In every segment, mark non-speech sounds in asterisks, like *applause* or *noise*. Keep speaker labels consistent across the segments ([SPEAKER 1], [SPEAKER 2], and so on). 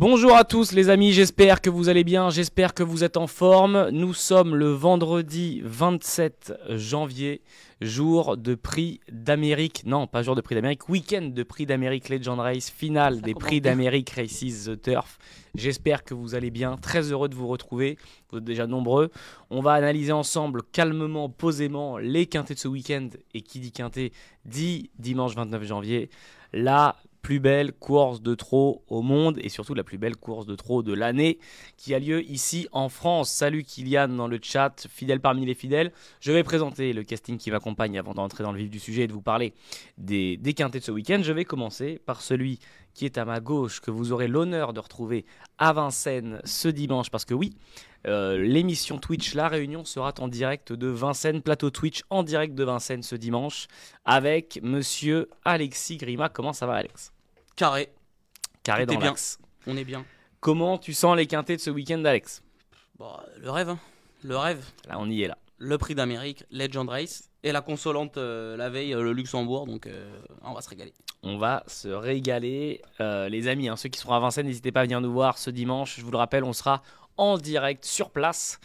[SPEAKER 1] Bonjour à tous les amis, j'espère que vous allez bien, j'espère que vous êtes en forme. Nous sommes le vendredi 27 janvier, jour de prix d'Amérique, non pas jour de prix d'Amérique, week-end de prix d'Amérique Legend Race, finale des prix d'Amérique Races The Turf. J'espère que vous allez bien, très heureux de vous retrouver, vous êtes déjà nombreux. On va analyser ensemble calmement, posément les quintés de ce week-end et qui dit quintet dit dimanche 29 janvier. La plus belle course de trot au monde et surtout la plus belle course de trot de l'année qui a lieu ici en France. Salut Kylian dans le chat, fidèle parmi les fidèles. Je vais présenter le casting qui m'accompagne avant d'entrer dans le vif du sujet et de vous parler des, des quintés de ce week-end. Je vais commencer par celui qui est à ma gauche, que vous aurez l'honneur de retrouver à Vincennes ce dimanche, parce que oui, euh, l'émission Twitch La Réunion sera en direct de Vincennes, plateau Twitch en direct de Vincennes ce dimanche, avec monsieur Alexis Grima. Comment ça va Alex?
[SPEAKER 2] Carré.
[SPEAKER 1] Carré
[SPEAKER 2] Tout
[SPEAKER 1] dans l'axe.
[SPEAKER 2] On est bien.
[SPEAKER 1] Comment tu sens les quintés de ce week-end Alex?
[SPEAKER 2] Bon, le rêve, hein. le rêve.
[SPEAKER 1] Là on y est là.
[SPEAKER 2] Le prix d'Amérique, Legend Race et la consolante euh, la veille, euh, le Luxembourg. Donc euh, on va se régaler.
[SPEAKER 1] On va se régaler. Les amis, hein, ceux qui seront à Vincennes, n'hésitez pas à venir nous voir ce dimanche. Je vous le rappelle, on sera en direct sur place.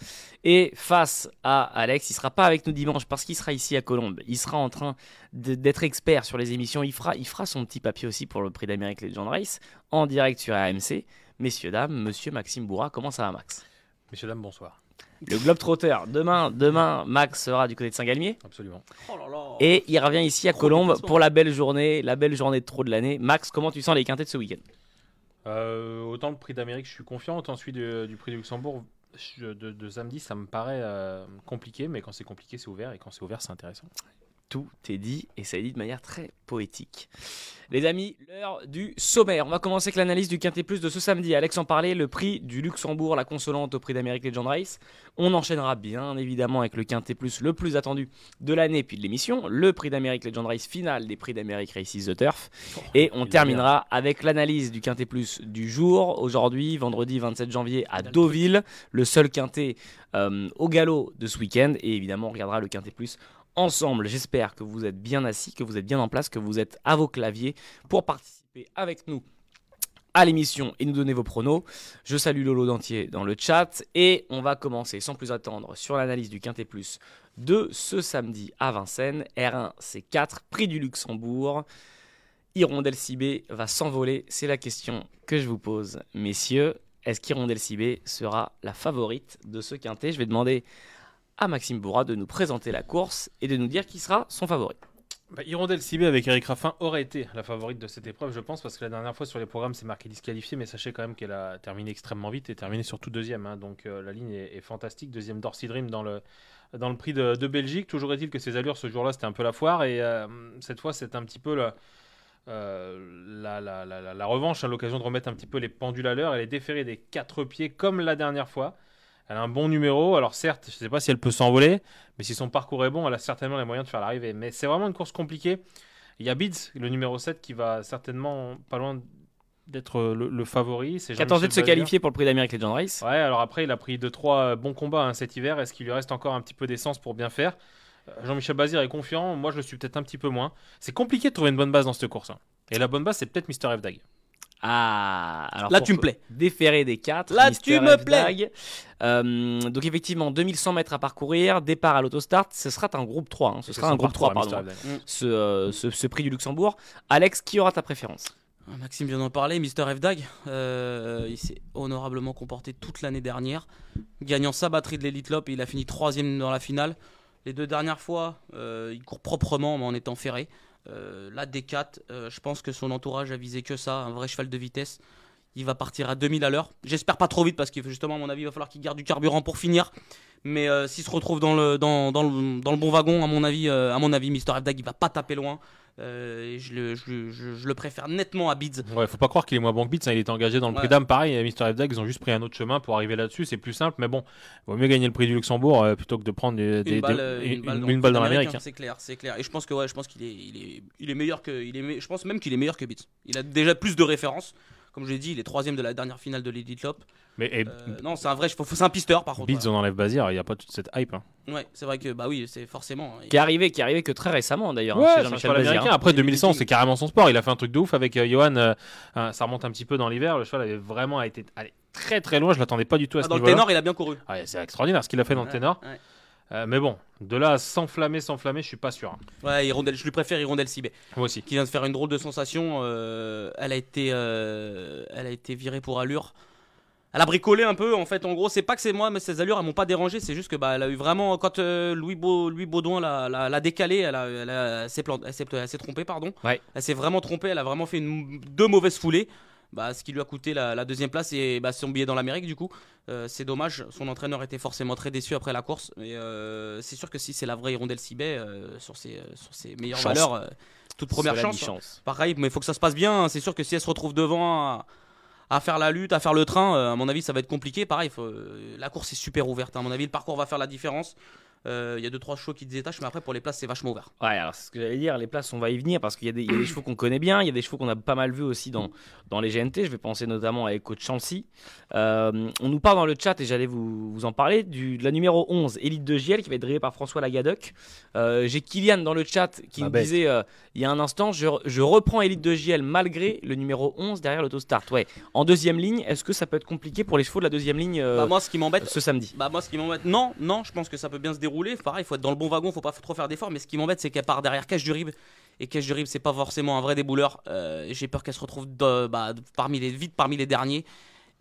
[SPEAKER 1] Et face à Alex, il sera pas avec nous dimanche parce qu'il sera ici à Colombes. Il sera en train d'être expert sur les émissions. Il fera, il fera son petit papier aussi pour le prix d'Amérique Legend Race en direct sur AMC. Messieurs, dames, monsieur Maxime Bourra, comment ça va Max?
[SPEAKER 3] Messieurs, dames, bonsoir.
[SPEAKER 1] Le Globetrotter, demain, demain, Max sera du côté de Saint-Galmier.
[SPEAKER 3] Absolument.
[SPEAKER 2] Oh là là.
[SPEAKER 1] Et il revient ici à Colombes pour la belle journée, la belle journée de trop de l'année. Max, comment tu sens les quintés de ce week-end?
[SPEAKER 3] Euh, autant le prix d'Amérique, je suis confiant, autant celui du prix de Luxembourg de samedi, ça me paraît euh, compliqué, mais quand c'est compliqué, c'est ouvert, et quand c'est ouvert, c'est intéressant.
[SPEAKER 1] Tout est dit et ça est dit de manière très poétique. Les amis, l'heure du sommaire. On va commencer avec l'analyse du Quintet Plus de ce samedi. Alex en parlait, le prix du Luxembourg, la consolante au prix d'Amérique Legend Race. On enchaînera bien évidemment avec le Quintet Plus le plus attendu de l'année puis de l'émission, le prix d'Amérique Legend Race final des prix d'Amérique Races The Turf. Et on terminera avec l'analyse du Quintet Plus du jour, aujourd'hui, vendredi 27 janvier à Deauville, le seul Quintet euh, au galop de ce week-end. Et évidemment, on regardera le Quintet Plus ensemble. J'espère que vous êtes bien assis, que vous êtes bien en place, que vous êtes à vos claviers pour participer avec nous à l'émission et nous donner vos pronos. Je salue Lolo Dentier dans le chat et on va commencer sans plus attendre sur l'analyse du Quintet Plus de ce samedi à Vincennes. R1 C4, prix du Luxembourg. Hirondelle Cibé va s'envoler C'est la question que je vous pose, messieurs. Est-ce qu'Hirondelle Cibé sera la favorite de ce quintet? Je vais demander à Maxime Bourra de nous présenter la course et de nous dire qui sera son favori.
[SPEAKER 3] Bah, Hirondelle Cibé avec Eric Raffin aurait été la favorite de cette épreuve, je pense, parce que la dernière fois sur les programmes, c'est marqué disqualifié, mais sachez quand même qu'elle a terminé extrêmement vite et terminé surtout deuxième. hein. donc euh, la ligne est, fantastique. Deuxième Dorsey Dream dans le, dans le prix de, Belgique. Toujours est-il que ses allures ce jour-là, c'était un peu la foire. Et euh, cette fois, c'est un petit peu la, euh, la, la- la- la- revanche, hein, l'occasion de remettre un petit peu les pendules à l'heure. Elle est déférée des quatre pieds comme la dernière fois. Elle a un bon numéro. Alors certes, je ne sais pas si elle peut s'envoler, mais si son parcours est bon, elle a certainement les moyens de faire l'arrivée. Mais c'est vraiment une course compliquée. Il y a Bids, le numéro 7, qui va certainement pas loin d'être le, le favori. C'est
[SPEAKER 1] a tenté de se qualifier pour le prix d'Amérique Legend Race.
[SPEAKER 3] Ouais, alors après, il a pris 2-3 bons combats hein, cet hiver. Est-ce qu'il lui reste encore un petit peu d'essence pour bien faire? Euh, Jean-Michel Bazir est confiant. Moi, je le suis peut-être un petit peu moins. C'est compliqué de trouver une bonne base dans cette course. hein. Et la bonne base, c'est peut-être Mister F-Dag.
[SPEAKER 1] Ah, alors
[SPEAKER 2] Là, tu me plais.
[SPEAKER 1] Déféré des 4.
[SPEAKER 2] Là, tu me plais.
[SPEAKER 1] donc effectivement, 2100 mètres à parcourir, départ à l'autostart. Ce sera un groupe 3. hein. Ce sera un groupe 3, pardon. Ce, euh, ce, ce prix du Luxembourg. Alex, qui aura ta préférence?
[SPEAKER 2] Ah, Maxime vient d'en parler, Mister F-Dag, euh, il s'est honorablement comporté toute l'année dernière, gagnant sa batterie de l'Elite Lop et il a fini troisième dans la finale. Les deux dernières fois, euh, il court proprement mais en étant ferré. Euh, là, D4, euh, je pense que son entourage a visé que ça, un vrai cheval de vitesse. Il va partir à 2000 à l'heure. J'espère pas trop vite parce que justement, à mon avis, il va falloir qu'il garde du carburant pour finir. Mais euh, s'il se retrouve dans le, dans, le, bon wagon, à mon avis, à mon avis Mister F-Dag, il va pas taper loin. Euh, je, le, je, je- je le préfère nettement à Bids.
[SPEAKER 3] Ouais, faut pas croire qu'il est moins bon que Beats. hein. Il était engagé dans le prix d'âme. Pareil, Mister F-Dag, ils ont juste pris un autre chemin pour arriver là-dessus. C'est plus simple, mais bon, vaut mieux gagner le prix du Luxembourg euh, plutôt que de prendre des, des-
[SPEAKER 2] une balle,
[SPEAKER 3] des-
[SPEAKER 2] euh,
[SPEAKER 3] une-
[SPEAKER 2] une balle
[SPEAKER 3] une
[SPEAKER 2] dans,
[SPEAKER 3] balle l'Amérique.
[SPEAKER 2] américain, C'est clair, c'est clair. Et je pense que ouais, je pense qu'il est, il est, il est meilleur que, il est, je pense même qu'il est meilleur que Beats. Il a déjà plus de références. Comme je l'ai dit, il est troisième de la dernière finale de l'Elite Lop.
[SPEAKER 3] Mais et,
[SPEAKER 2] Euh, non, c'est un vrai, faut- faut- c'est un pisteur par contre.
[SPEAKER 3] Beats, on enlève Bazir, il n'y a pas toute cette hype. hein.
[SPEAKER 2] Ouais, c'est vrai que bah oui, c'est forcément.
[SPEAKER 1] Qui est arrivé, qui est arrivé que très récemment d'ailleurs. hein,
[SPEAKER 3] Ouais,
[SPEAKER 1] Jean-Michel
[SPEAKER 3] cheval
[SPEAKER 1] Bazir, hein.
[SPEAKER 3] Après
[SPEAKER 2] Il est
[SPEAKER 3] 2100,
[SPEAKER 2] meeting.
[SPEAKER 3] c'est carrément son sport. Il a fait un truc de ouf avec euh, Johan. euh, ça remonte un petit peu dans l'hiver. Le cheval avait vraiment été allé très très loin. Je l'attendais pas du tout à
[SPEAKER 2] Ah,
[SPEAKER 3] ce
[SPEAKER 2] dans le
[SPEAKER 3] niveau-là.
[SPEAKER 2] ténor, il a bien couru.
[SPEAKER 3] Ah, c'est extraordinaire ce qu'il a fait dans le ténor.
[SPEAKER 2] ouais.
[SPEAKER 3] Euh, mais bon, de là à s'enflammer, s'enflammer, je suis pas sûr. hein.
[SPEAKER 2] Ouais, Hirondelle, je lui préfère Hirondelle Sibé,
[SPEAKER 3] Moi aussi.
[SPEAKER 2] qui vient de faire une drôle de sensation. euh, elle a été, euh, elle a été virée pour allure. Elle a bricolé un peu, en fait. En gros, c'est pas que c'est moi, mais ces allures, elles m'ont pas dérangé. C'est juste que bah, elle a eu vraiment quand Louis, Beau- Louis Baudouin l'a, l'a- l'a décalé, elle, a, elle, a- elle s'est plant- elle s'est, elle s'est trompée, pardon.
[SPEAKER 1] Ouais.
[SPEAKER 2] Elle s'est vraiment trompée. Elle a vraiment fait une, deux mauvaises foulées. Bah, ce qui lui a coûté la, la deuxième place et bah, son billet dans l'Amérique du coup. Euh, c'est dommage, son entraîneur était forcément très déçu après la course. Mais euh, c'est sûr que si c'est la vraie Hirondelle Sibet, euh, sur, ses, sur ses meilleures
[SPEAKER 1] Chance.
[SPEAKER 2] valeurs, euh, toute première chance.
[SPEAKER 1] chance.
[SPEAKER 2] Pareil, mais il faut que ça se passe bien. C'est sûr que si elle se retrouve devant à, à faire la lutte, à faire le train, euh, à mon avis, ça va être compliqué. Pareil, faut- euh, la course est super ouverte. hein. À mon avis, le parcours va faire la différence. Euh, Il y a deux trois chevaux qui détachent, mais après pour les places, c'est vachement ouvert.
[SPEAKER 1] Ouais, alors c'est ce que j'allais dire, les places, on va y venir parce qu'il y, a des- il y a des chevaux qu'on connaît bien, il y a des chevaux qu'on a pas mal vus aussi dans, dans les GNT. Je vais penser notamment à Echo de Chancy. Euh, on nous parle dans le chat, et j'allais vous, vous en parler, du, de la numéro 11, Elite de GL, qui va être drivée par François Lagadec. Euh, J'ai Kylian dans le chat qui
[SPEAKER 3] Ma
[SPEAKER 1] nous
[SPEAKER 3] bête.
[SPEAKER 1] disait euh, il y a un instant je, je reprends Elite de GL malgré le numéro 11 derrière l'autostart. Ouais, en deuxième ligne, est-ce que ça peut être compliqué pour les chevaux de la deuxième ligne euh,
[SPEAKER 2] Bah, moi, ce qui m'embête,
[SPEAKER 1] ce samedi?
[SPEAKER 2] Bah moi ce qui m'embête, non, non, je pense que ça peut bien se dérouler. Pareil, il faut être dans le bon wagon, faut pas trop faire d'efforts. Mais ce qui m'embête, c'est qu'elle part derrière Cache du Rib. Et Cache du Rib, c'est pas forcément un vrai débouleur. Euh, J'ai peur qu'elle se retrouve de- bah, parmi les, vite parmi les derniers.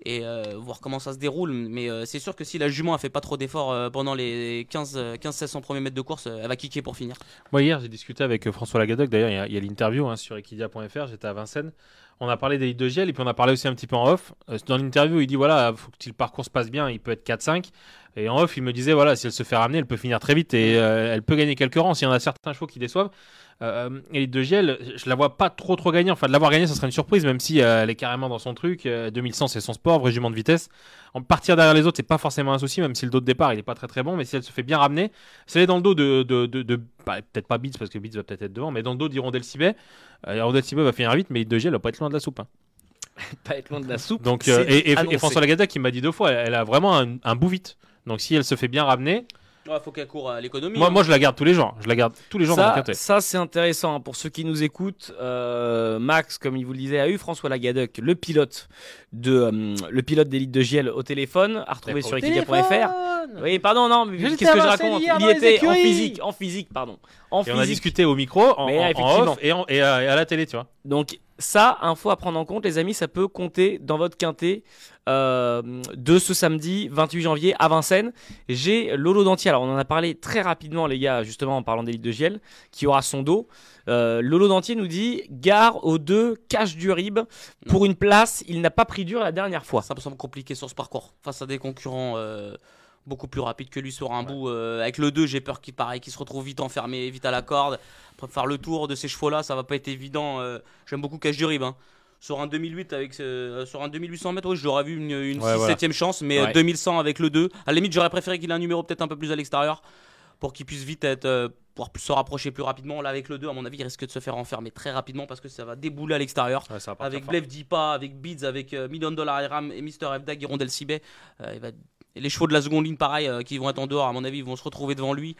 [SPEAKER 2] Et euh, voir comment ça se déroule. Mais euh, c'est sûr que si la jument a fait pas trop d'efforts pendant les 15-1600 premiers mètres de course, elle va kicker pour finir.
[SPEAKER 3] Moi, hier, j'ai discuté avec François Lagadec. D'ailleurs, il y a- a, l'interview hein, sur equidia.fr. J'étais à Vincennes. On a parlé des litres de GL et puis on a parlé aussi un petit peu en off. Euh, Dans l'interview, il dit voilà, faut que le parcours se passe bien, il peut être 4-5. Et en off, il me disait voilà, si elle se fait ramener, elle peut finir très vite et euh, elle peut gagner quelques rangs. S'il y en a certains chevaux qui déçoivent, euh, Elite de GL, je la vois pas trop trop gagner. Enfin, de l'avoir gagné, ça serait une surprise, même si euh, elle est carrément dans son truc. Euh, 2100, c'est son sport, régiment de vitesse. En partir derrière les autres, c'est pas forcément un souci, même si le dos de départ, il est pas très très bon. Mais si elle se fait bien ramener, si elle est dans le dos de- bah, peut-être pas Beats parce que Beats va peut-être être devant, mais dans le dos d'Hirondelle Sibet, euh, Hirondelle Sibet va finir vite, mais de GL, elle va pas être loin de la soupe. hein. *laughs*
[SPEAKER 1] Pas être loin de la soupe.
[SPEAKER 3] Donc, euh, et, et- et
[SPEAKER 1] annoncé.
[SPEAKER 3] François Lagada qui m'a dit deux fois, elle, elle a vraiment un, un bout vite. Donc si elle se fait bien ramener,
[SPEAKER 2] Il faut qu'elle court à l'économie.
[SPEAKER 3] moi,
[SPEAKER 2] hein.
[SPEAKER 3] moi je la garde tous les jours. Je la garde tous les jours dans mon
[SPEAKER 1] Ça, ça c'est intéressant pour ceux qui nous écoutent. euh, Max, comme il vous le disait, a eu François Lagadec, le pilote de euh, le pilote d'élite de GL au téléphone, à retrouver sur equidia.fr. Oui, pardon, non, mais qu'est-ce que je raconte? Il était en physique, en physique, pardon, en
[SPEAKER 3] Et on a
[SPEAKER 1] physique.
[SPEAKER 3] discuté au micro, en,
[SPEAKER 1] Mais
[SPEAKER 3] en- en
[SPEAKER 1] effectivement.
[SPEAKER 3] off et, en- et à, et à la télé, tu vois.
[SPEAKER 1] Donc ça, info à prendre en compte, les amis, ça peut compter dans votre quintet euh, de ce samedi 28 janvier à Vincennes. J'ai Lolo Dantier, alors on en a parlé très rapidement les gars, justement en parlant d'élite de Giel, qui aura son dos. Euh, Lolo Dantier nous dit, gare aux deux, cache du rib. Pour une place, il n'a pas pris dur la dernière fois.
[SPEAKER 2] Ça me semble compliqué sur ce parcours face à des concurrents euh, beaucoup plus rapides que lui sur un bout. euh, avec le 2, j'ai peur qu'il pareil, qu'il se retrouve vite enfermé, vite à la corde. Après, faire le tour de ces chevaux-là, ça va pas être évident. euh, J'aime beaucoup Cache du Rib. hein. Sur un 2008 avec ce- sur un 2800 mètres, oui, j'aurais vu une, une
[SPEAKER 3] Ouais,
[SPEAKER 2] 6
[SPEAKER 3] voilà.
[SPEAKER 2] 7 chance, mais euh,
[SPEAKER 1] Ouais.
[SPEAKER 2] 2100 avec le 2. À la limite, j'aurais préféré qu'il ait un numéro peut-être un peu plus à l'extérieur pour qu'il puisse vite être, euh, pouvoir se rapprocher plus rapidement. Là, avec le 2, à mon avis, il risque de se faire enfermer très rapidement parce que ça va débouler à l'extérieur.
[SPEAKER 3] Ouais,
[SPEAKER 2] Avec. Blev Dipa, avec Beads, avec euh, Million Dollar Iram et Mr. Fdag, Hirondelle Sibet. Euh, il va- et les chevaux de la seconde ligne, pareil, euh, qui vont être en dehors, à mon avis, ils vont se retrouver devant lui.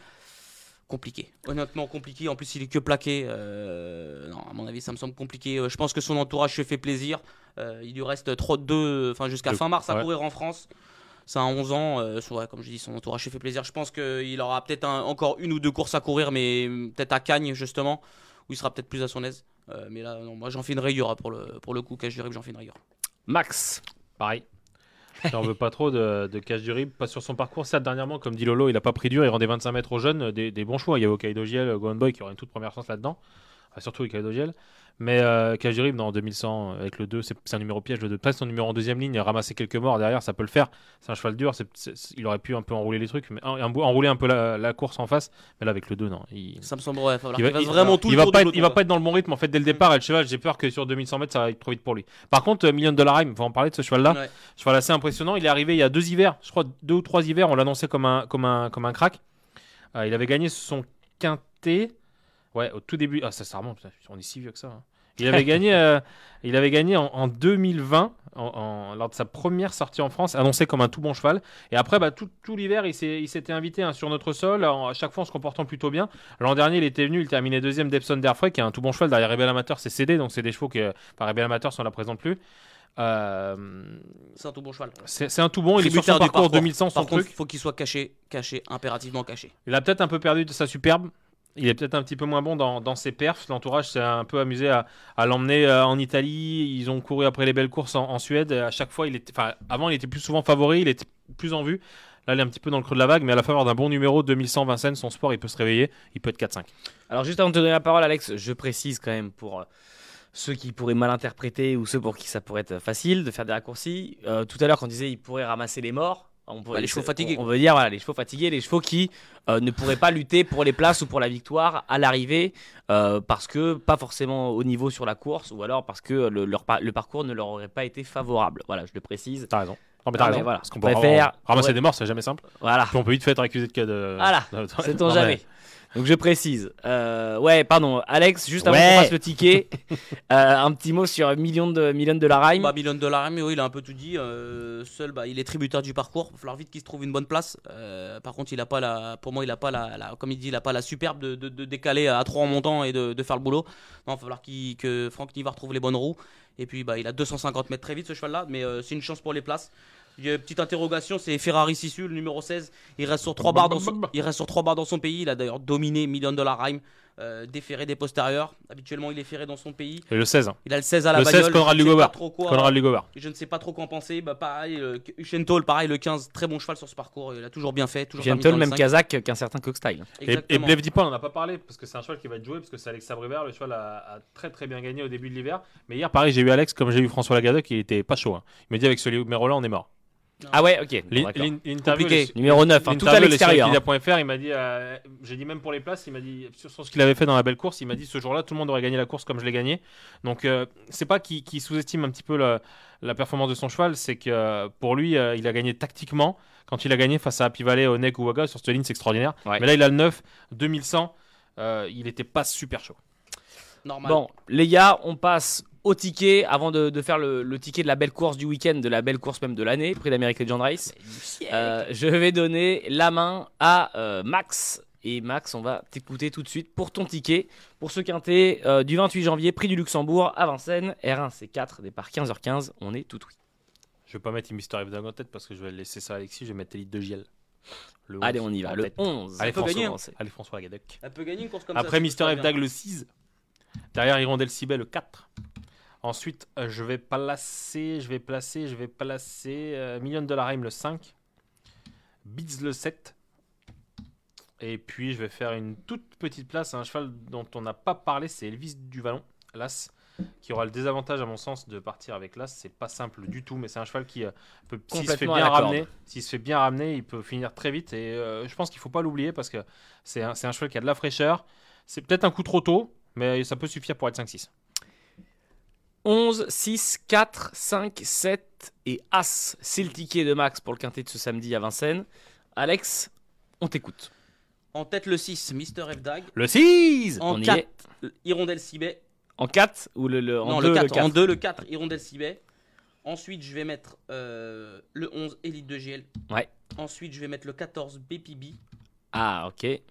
[SPEAKER 2] Compliqué. Honnêtement, compliqué. En plus, il est que plaqué. Euh, non, à mon avis, ça me semble compliqué. Euh, je pense que son entourage se fait plaisir. Il lui reste trop de deux, enfin jusqu'à fin mars à
[SPEAKER 3] ouais.
[SPEAKER 2] courir en France. Ça a 11 ans. ouais, comme je dis, son entourage se fait plaisir. Je pense qu'il aura peut-être un- encore une ou deux courses à courir, mais peut-être à Cagnes, justement, où il sera peut-être plus à son aise. Mais là, non, moi, j'en fais une rayure hein, pour le, pour le coup. Cache du Rib, j'en fais une rayure?
[SPEAKER 1] Max,
[SPEAKER 3] Pareil. J'en veux pas trop de, de cache du rib, pas sur son parcours. Ça, dernièrement, comme dit Lolo, il a pas pris dur, il rendait 25 mètres aux jeunes, euh, des, des bons choix. Il y avait Okaido Giel, Gohan Boy qui aurait une toute première chance là-dedans, Enfin, surtout Okaido Giel. Mais euh, cache du rib, non, en 2100, euh, avec le 2, c'est un numéro piège. Le 2, presque son numéro en deuxième ligne, ramasser quelques morts derrière, ça peut le faire. C'est un cheval dur, il aurait pu un peu enrouler les trucs, mais en- en- enrouler un peu la, la course en face. Mais là, avec le 2, non. Il,
[SPEAKER 2] Ça me semble, ouais, il va
[SPEAKER 3] il il-
[SPEAKER 2] vraiment tout
[SPEAKER 3] il va pas être, il va pas être dans le bon rythme en fait dès le départ. Et le cheval, j'ai peur que sur 2100 mètres, ça va être trop vite pour lui. Par contre, euh, Million Dollar Rhyme, on va en parler de ce cheval-là.
[SPEAKER 2] Ouais.
[SPEAKER 3] Cheval assez impressionnant. Il est arrivé il y a deux hivers, je crois deux ou trois hivers. On l'annonçait comme un, comme un, comme un crack. Euh, il avait gagné son quintet. Ouais, au tout début. Ah, ça, ça remonte. On est si vieux que ça. hein. Il avait gagné, euh, il avait gagné en, en 2020. en- en- lors de sa première sortie en France, annoncé comme un tout bon cheval. Et après, bah, tout, tout l'hiver, il il s'était invité hein, sur notre sol, à chaque fois en se comportant plutôt bien. L'an dernier, il était venu, il terminait deuxième d'Epson d'Airfray, qui est un tout bon cheval. Derrière Rebel Amateur, c'est cédé, donc c'est des chevaux qui, euh, enfin, Rebel Amateur, si on la présente plus. Euh,
[SPEAKER 2] C'est un tout bon cheval.
[SPEAKER 3] c'est un tout bon, il est sur
[SPEAKER 2] du
[SPEAKER 3] parcours,
[SPEAKER 2] parcours.
[SPEAKER 3] 2100, son
[SPEAKER 2] Par contre,
[SPEAKER 3] truc.
[SPEAKER 2] faut qu'il soit caché, caché, impérativement caché.
[SPEAKER 3] Il a peut-être un peu perdu de sa superbe. Il est peut-être un petit peu moins bon dans, ses perfs. L'entourage s'est un peu amusé à, l'emmener euh, en Italie. Ils ont couru après les belles courses en, Suède. À chaque fois, il avant, il était plus souvent favori. Il était plus en vue. Là, il est un petit peu dans le creux de la vague. Mais à la faveur d'un bon numéro, 2100 Vincennes, son sport, il peut se réveiller. Il peut être 4-5.
[SPEAKER 1] Alors juste avant de te donner la parole, Alex, je précise quand même pour euh, ceux qui pourraient mal interpréter ou ceux pour qui ça pourrait être facile de faire des raccourcis. euh, tout à l'heure, quand on disait ils pourraient ramasser les morts, on pourrait-
[SPEAKER 2] Bah, les chevaux
[SPEAKER 1] c'est-
[SPEAKER 2] fatigués,
[SPEAKER 1] On, on veut dire voilà, les chevaux fatigués, les chevaux qui euh, ne pourraient pas lutter pour les places ou pour la victoire à l'arrivée euh, parce que pas forcément au niveau sur la course ou alors parce que le, leur par- le parcours ne leur aurait pas été favorable. Voilà, je le précise.
[SPEAKER 3] T'as raison. Non, mais t'as raison.
[SPEAKER 1] voilà.
[SPEAKER 3] Parce qu'on
[SPEAKER 1] On
[SPEAKER 3] peut
[SPEAKER 1] préfère-
[SPEAKER 3] ramasser
[SPEAKER 1] ouais.
[SPEAKER 3] des morts, c'est jamais simple.
[SPEAKER 1] Voilà.
[SPEAKER 3] Puis on peut vite fait être accusé de cas de.
[SPEAKER 1] Voilà,
[SPEAKER 3] de-
[SPEAKER 1] Sait-on
[SPEAKER 3] Non, mais-
[SPEAKER 1] jamais. Donc je précise. Euh, ouais, pardon, Alex, juste avant
[SPEAKER 3] Ouais.
[SPEAKER 1] qu'on fasse le ticket, *laughs* euh, un petit mot sur million de million de la Rime.
[SPEAKER 2] Bah, million de dollars, mais oui, il a un peu tout dit. euh, seul, bah, il est tributaire du parcours. Il va falloir vite qu'il se trouve une bonne place. Euh, par contre, il a pas la, pour moi, il a pas la, la- comme il dit, il a pas la superbe de, de- de décaler à 3 en montant et de, de faire le boulot. Non, il va falloir que Franck Nivard trouve les bonnes roues. Et puis, bah, il a 250 mètres très vite ce cheval-là, mais euh, c'est une chance pour les places. Il y a une petite interrogation, c'est Ferrari Sissu, le numéro 16. Il reste sur trois barres dans son, il reste sur trois barres dans son pays. Il a d'ailleurs dominé Million Dollar Rhyme, euh, déféré des postérieurs. Habituellement, il est ferré dans son pays.
[SPEAKER 3] Et le 16. hein.
[SPEAKER 2] Il a le 16 à la
[SPEAKER 3] Le 16,
[SPEAKER 2] bagnole.
[SPEAKER 3] Conrad
[SPEAKER 2] je sais
[SPEAKER 3] Lugover.
[SPEAKER 2] pas trop quoi-
[SPEAKER 3] Conrad Lugover.
[SPEAKER 2] je ne sais pas trop quoi en penser. Bah, pareil, euh, pareil, le 15, très bon cheval sur ce parcours. Il a toujours bien fait. Toujours dans
[SPEAKER 1] même. Kazakh qu'un certain Cockstyle.
[SPEAKER 3] Et, et Dipa, on n'en a pas parlé parce que c'est un cheval qui va être joué parce que c'est Alex Sabrevert. Le cheval a, a très très bien gagné au début de l'hiver. Mais hier, pareil, j'ai eu Alex comme j'ai eu François Lagadec qui était pas chaud. hein. Il m'a dit avec ce numéro-là, on est mort.
[SPEAKER 1] Ah ouais, ok. bon,
[SPEAKER 3] L'in- L'interview,
[SPEAKER 2] Compliqué.
[SPEAKER 3] les-
[SPEAKER 1] Numéro 9, hein, tout à
[SPEAKER 3] l'interview, les
[SPEAKER 1] l'extérieur.
[SPEAKER 3] Equidia.fr, il m'a dit, euh, j'ai dit même pour les places, il m'a dit sur, sur ce qu'il avait fait dans la belle course, il m'a dit ce jour-là, tout le monde aurait gagné la course comme je l'ai gagné. Donc euh, c'est pas qu'il qu'il sous-estime un petit peu la, la performance de son cheval, c'est que euh, pour lui, euh, il a gagné tactiquement. Quand il a gagné face à Happy Valley, Onek ou Waga sur cette ligne, c'est extraordinaire.
[SPEAKER 1] Ouais.
[SPEAKER 3] Mais là, il a le 9, 2100. euh, il était pas super chaud.
[SPEAKER 2] Normal.
[SPEAKER 1] Bon, les gars, on passe au ticket avant de, de faire le, le ticket de la belle course du week-end, de la belle course même de l'année, prix d'Amérique Legend Race. Euh, je vais donner la main à euh, Max. Et Max, on va t'écouter tout de suite pour ton ticket. Pour ce quintet euh, du 28 janvier, prix du Luxembourg à Vincennes, R1 C4, départ 15h15, on est tout oui.
[SPEAKER 3] Je vais pas mettre Mister Evdag en tête parce que je vais laisser ça à Alexis, je vais mettre Elite de Giel. Le
[SPEAKER 1] Allez,
[SPEAKER 3] 11
[SPEAKER 1] on y va. Le
[SPEAKER 3] tête.
[SPEAKER 1] 11.
[SPEAKER 3] Allez,
[SPEAKER 2] peut
[SPEAKER 3] François,
[SPEAKER 2] gagner, hein.
[SPEAKER 3] Allez, François Lagadec.
[SPEAKER 2] Elle peut gagner une course comme ça.
[SPEAKER 3] Après Mister
[SPEAKER 2] bien.
[SPEAKER 3] le 6. Derrière Hirondelle Cibet le 4. Ensuite, euh, je vais placer, je vais placer, je vais placer euh, Million Dollar Aim le 5. Beats le 7. Et puis je vais faire une toute petite place à un cheval dont on n'a pas parlé, c'est Elvis du Vallon, l'As, qui aura le désavantage à mon sens de partir avec l'As. C'est pas simple du tout, mais c'est un cheval qui euh, peut, s'il se fait bien ramener, s'il se fait bien ramener, il peut finir très vite. Et euh, je pense qu'il faut pas l'oublier parce que c'est un, c'est un cheval qui a de la fraîcheur. C'est peut-être un coup trop tôt, mais ça peut suffire pour être 5-6.
[SPEAKER 1] 11, 6, 4, 5, 7 et As. C'est le ticket de Max pour le quintet de ce samedi à Vincennes. Alex, on t'écoute.
[SPEAKER 2] En tête le 6, Mister F Dag.
[SPEAKER 3] Le 6
[SPEAKER 2] En
[SPEAKER 1] On y
[SPEAKER 2] 4,
[SPEAKER 1] est.
[SPEAKER 2] Hirondelle Cibet.
[SPEAKER 1] En 4 ou le, le- en
[SPEAKER 2] non,
[SPEAKER 1] 2
[SPEAKER 2] le 4. En 2, le 4, Hirondelle Cibet. Ensuite, je vais mettre euh, le 11, Elite de GL.
[SPEAKER 1] Ouais.
[SPEAKER 2] Ensuite, je vais mettre le 14, BPB.
[SPEAKER 1] Ah, ok.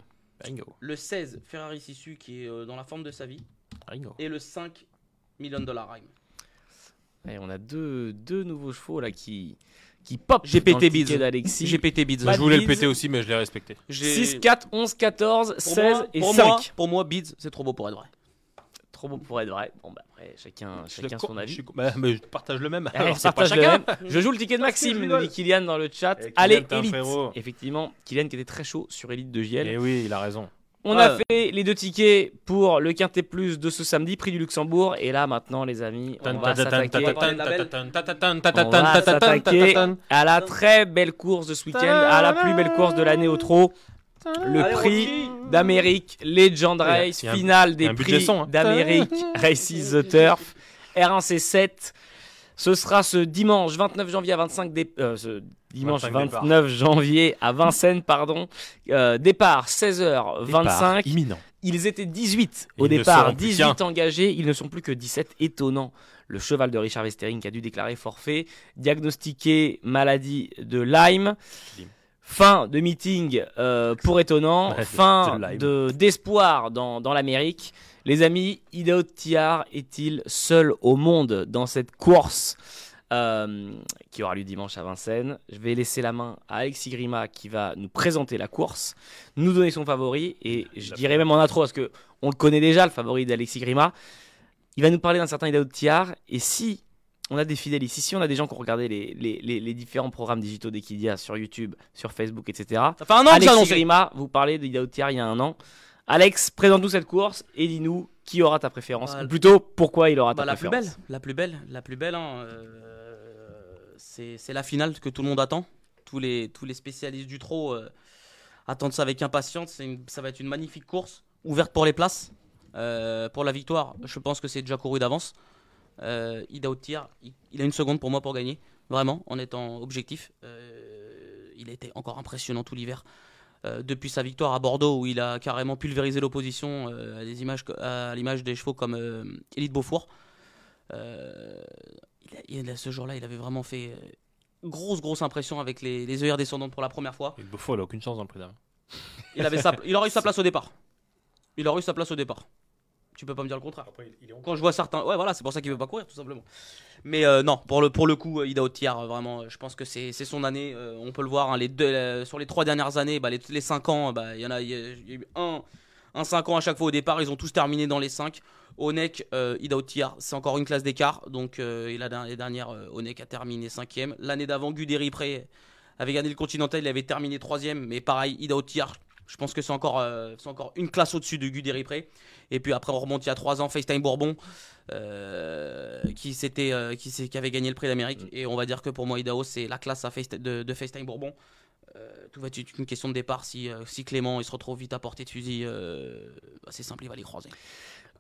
[SPEAKER 3] Bingo.
[SPEAKER 2] Le 16, Ferrari Sissu, qui est euh, dans la forme de sa vie.
[SPEAKER 3] Bingo.
[SPEAKER 2] Et le 5, Million Dollar Rhyme.
[SPEAKER 1] Et on a deux, deux nouveaux chevaux là qui, qui pop.
[SPEAKER 2] J'ai
[SPEAKER 1] le
[SPEAKER 2] pété Bids.
[SPEAKER 1] d'Alexis.
[SPEAKER 2] J'ai pété Bids.
[SPEAKER 1] Pas
[SPEAKER 3] je voulais le péter aussi, mais je l'ai respecté.
[SPEAKER 2] J'ai-
[SPEAKER 1] 6, 4, 11, 14,
[SPEAKER 2] Pour
[SPEAKER 1] 16
[SPEAKER 2] moi-
[SPEAKER 1] et
[SPEAKER 2] pour
[SPEAKER 1] 5.
[SPEAKER 2] Moi, pour moi, Bids, c'est trop beau pour être vrai.
[SPEAKER 1] Trop beau pour être vrai. Bon, bah après, chacun,
[SPEAKER 3] Je
[SPEAKER 1] chacun son
[SPEAKER 3] je
[SPEAKER 1] avis.
[SPEAKER 3] suis- bah, mais je partage le même.
[SPEAKER 1] Eh,
[SPEAKER 3] Alors, pas
[SPEAKER 1] partage le
[SPEAKER 3] chacun.
[SPEAKER 1] même. Je joue le ticket de Maxime,
[SPEAKER 3] je
[SPEAKER 1] nous dit Kylian dans le chat.
[SPEAKER 3] Eh, Kylian,
[SPEAKER 1] Allez, Elite. Effectivement, Kylian qui était très chaud sur Elite de JL.
[SPEAKER 3] Et oui, il a raison.
[SPEAKER 1] On
[SPEAKER 2] Ouais.
[SPEAKER 1] a fait les deux tickets pour le Quintet Plus de ce samedi, prix du Luxembourg. Et là, maintenant, les amis, on va s'attaquer à la très belle course de ce week-end, à la plus belle course de l'année au trot. Le
[SPEAKER 2] Allez,
[SPEAKER 1] prix d'Amérique Legend Race, finale des prix
[SPEAKER 3] hein.
[SPEAKER 1] d'Amérique Races the Turf, R1C7. Ce sera ce dimanche 29 janvier à 25 dé- euh, ce dimanche
[SPEAKER 3] 25 départ.
[SPEAKER 1] 29 janvier à Vincennes pardon. Euh, départ 16h25.
[SPEAKER 3] imminent.
[SPEAKER 1] Ils étaient 18 au
[SPEAKER 3] Ils
[SPEAKER 1] départ,
[SPEAKER 3] seront plus
[SPEAKER 1] 18
[SPEAKER 3] qu'un.
[SPEAKER 1] engagés, ils ne sont plus que 17. Étonnant. Le cheval de Richard Westering qui a dû déclarer forfait, diagnostiqué maladie de Lyme. Fin de meeting euh, pour étonnant, fin
[SPEAKER 3] de-
[SPEAKER 1] d'espoir dans, dans l'Amérique. Les amis, Idaho Tiar est-il seul au monde dans cette course? Euh, qui aura lieu dimanche à Vincennes Je vais laisser la main à Alexis Grima qui va nous présenter la course, nous donner son favori et je dirais même en intro parce que on le connaît déjà le favori d'Alexis Grima. Il va nous parler d'un certain Idaho Tiar et si on a des fidèles ici, si on a des gens qui ont regardé les, les, les- les différents programmes digitaux d'Equidia sur YouTube, sur Facebook, etc.
[SPEAKER 2] Ça fait un an que
[SPEAKER 1] Alexis
[SPEAKER 2] annoncé.
[SPEAKER 1] Grima, vous parlez d'Idaho Tiar il y a un an. Alex, présente-nous cette course et dis-nous qui aura ta préférence.
[SPEAKER 2] Bah,
[SPEAKER 1] Ou plutôt, pourquoi il aura
[SPEAKER 2] Bah,
[SPEAKER 1] ta
[SPEAKER 2] la plus belle,
[SPEAKER 1] préférence.
[SPEAKER 2] la plus belle, la plus belle. hein, euh, c'est la finale que tout le monde attend. Tous les, spécialistes du trot euh, attendent ça avec impatience. Ça va être une magnifique course, ouverte pour les places. Euh, pour la victoire, je pense que c'est déjà couru d'avance. Euh, il, a une seconde pour moi pour gagner, vraiment, en étant objectif. Il a été encore impressionnant tout l'hiver. Depuis sa victoire à Bordeaux, où il a carrément pulvérisé l'opposition à, l'image des chevaux comme Élite Beaufour. Euh, il a- il a- ce jour-là, il avait vraiment fait euh, grosse, grosse impression avec les, les œillères descendantes pour la première fois.
[SPEAKER 3] Et Beaufort, il a aucune chance dans le prix d'âme.
[SPEAKER 2] Il, avait sa, il aurait eu sa *laughs* place au départ. Il aurait eu sa place au départ. Tu peux pas me dire le contraire. Quand je vois certains. Ouais, voilà, c'est pour ça qu'il veut pas courir, tout simplement. Mais euh, non, pour le, pour le coup, euh, Ida Otiar, vraiment, je pense que c'est c'est son année. euh, on peut le voir, hein, les deux, euh, sur les trois dernières années, bah, les, les cinq ans, bah, il y en a, il y a- il y a eu un, un 5 ans à chaque fois au départ. Ils ont tous terminé dans les 5. Onek, euh, Ida c'est encore une classe d'écart. Donc, euh, et la, l'année dernière, euh, Onek a terminé 5ème. L'année d'avant, Guderi Pré avait gagné le Continental, il avait terminé 3ème. Mais pareil, Ida je pense que c'est encore, euh, encore une classe au-dessus de Guderi Pré. Et puis après, on remonte il y a 3 ans, FaceTime Bourbon, euh, qui, euh, qui, s'est- qui avait gagné le prix d'Amérique. Et on va dire que pour moi, Idaho, c'est la classe à Face- de, de FaceTime Bourbon. Euh, tout va être une question de départ. Si, euh, si Clément il se retrouve vite à portée de fusil, euh, bah, c'est simple, il va les croiser.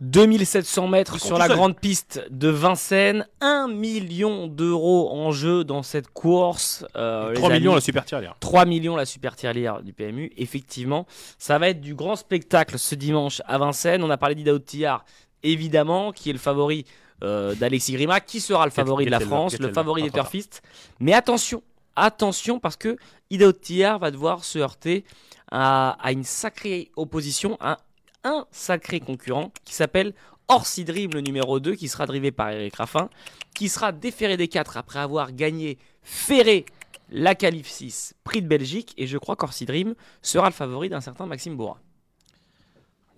[SPEAKER 1] 2700 mètres sur la grande piste de Vincennes. 1 million d'euros en jeu dans cette course. Euh, les
[SPEAKER 3] 3 millions
[SPEAKER 1] amis.
[SPEAKER 3] la super tirelire.
[SPEAKER 1] 3 millions la super tirelire du PMU. Effectivement, ça va être du grand spectacle ce dimanche à Vincennes. On a parlé d'Idaho Tillard, évidemment, qui est le favori euh, d'Alexis Grima, qui sera le favori de la France, le favori des turfistes. Mais attention, attention, parce que Idaho Tillard va devoir se heurter à, à une sacrée opposition, à un sacré concurrent qui s'appelle Orsi Dream, le numéro 2, qui sera drivé par Eric Raffin, qui sera déféré des 4 après avoir gagné ferré la qualif 6, prix de Belgique, et je crois qu'Orsi Dream sera le favori d'un certain Maxime Bourra.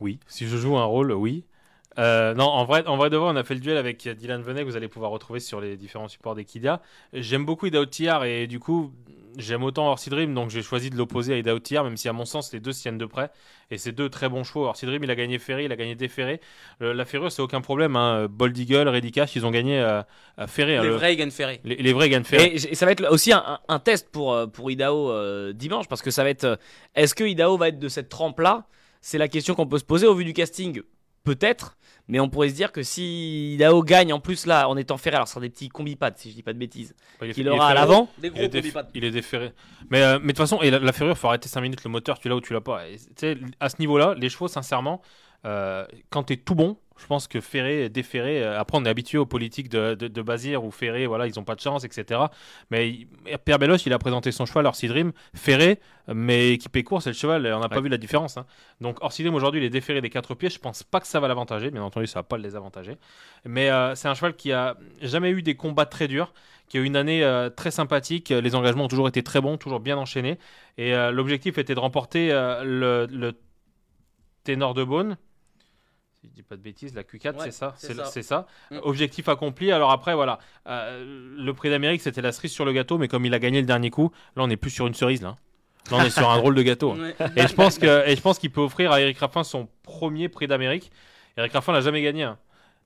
[SPEAKER 3] Oui, si je joue un rôle, oui. Euh, non, en vrai, en vrai de vrai, on a fait le duel avec Dylan Venet, que vous allez pouvoir retrouver sur les différents supports d'Equidia. J'aime beaucoup Tiar et du coup, j'aime autant Orsi Dream, donc j'ai choisi de l'opposer à Idaho Tiar, même si à mon sens, les deux tiennent de près. Et c'est deux très bons chevaux. Orsi Dream, il a gagné Ferré, il a gagné Déferré. Le- la Ferrure, c'est aucun problème. Hein. Bold Eagle, Ready Cash, ils ont gagné euh, à Ferré. hein,
[SPEAKER 2] Les
[SPEAKER 3] le-
[SPEAKER 2] vrais Egan Ferré.
[SPEAKER 3] les, les vrais gagnent Ferré.
[SPEAKER 1] Et, ça va être aussi un, test pour, euh, pour Idaho euh, dimanche, parce que ça va être. euh, Est-ce que Idaho va être de cette trempe-là? C'est la question qu'on peut se poser au vu du casting. Peut-être, mais on pourrait se dire que si Idaho gagne en plus là en étant ferré, alors ce sera des petits combipads si je dis pas de bêtises,
[SPEAKER 3] Il est-
[SPEAKER 1] qu'il
[SPEAKER 3] il est
[SPEAKER 1] aura à l'avant.
[SPEAKER 2] Des
[SPEAKER 3] Il
[SPEAKER 2] gros
[SPEAKER 3] est, déf-
[SPEAKER 2] combipads.
[SPEAKER 3] il est déféré. Mais, euh, mais de toute façon, et la, la ferrure, faut arrêter 5 minutes le moteur, tu l'as ou tu l'as pas. Et, à ce niveau-là, les chevaux, sincèrement, euh, quand tu es tout bon, je pense que ferré, déferré, après on est habitué aux politiques de, de, de Bazir ou ferré, voilà, ils ont pas de chance, etc. Mais il- Pierre Belloche, il a présenté son cheval, Orsi Dream, ferré, mais équipé court, c'est le cheval, on n'a pas vu la différence. hein. Donc Orsi Dream, aujourd'hui, il est déféré des quatre pieds, je pense pas que ça va l'avantager, bien entendu, ça va pas le désavantager. Mais euh, c'est un cheval qui a jamais eu des combats très durs qui a eu une année euh, très sympathique. Les engagements ont toujours été très bons, toujours bien enchaînés. Et euh, l'objectif était de remporter le, le ténor de Beaune. Si je dis pas de bêtises, la Q4,
[SPEAKER 2] Ouais,
[SPEAKER 3] c'est ça.
[SPEAKER 2] c'est ça.
[SPEAKER 3] c'est ça.
[SPEAKER 2] Mm.
[SPEAKER 3] Objectif accompli. Alors après, voilà. euh, le prix d'Amérique, c'était la cerise sur le gâteau, mais comme il a gagné le dernier coup, là, on n'est plus sur une cerise. Là, Là, on est sur un *laughs* drôle de gâteau. hein.
[SPEAKER 2] Ouais.
[SPEAKER 3] Et je pense que et je pense qu'il peut offrir à Eric Raffin son premier prix d'Amérique. Eric Raffin l'a jamais gagné. hein.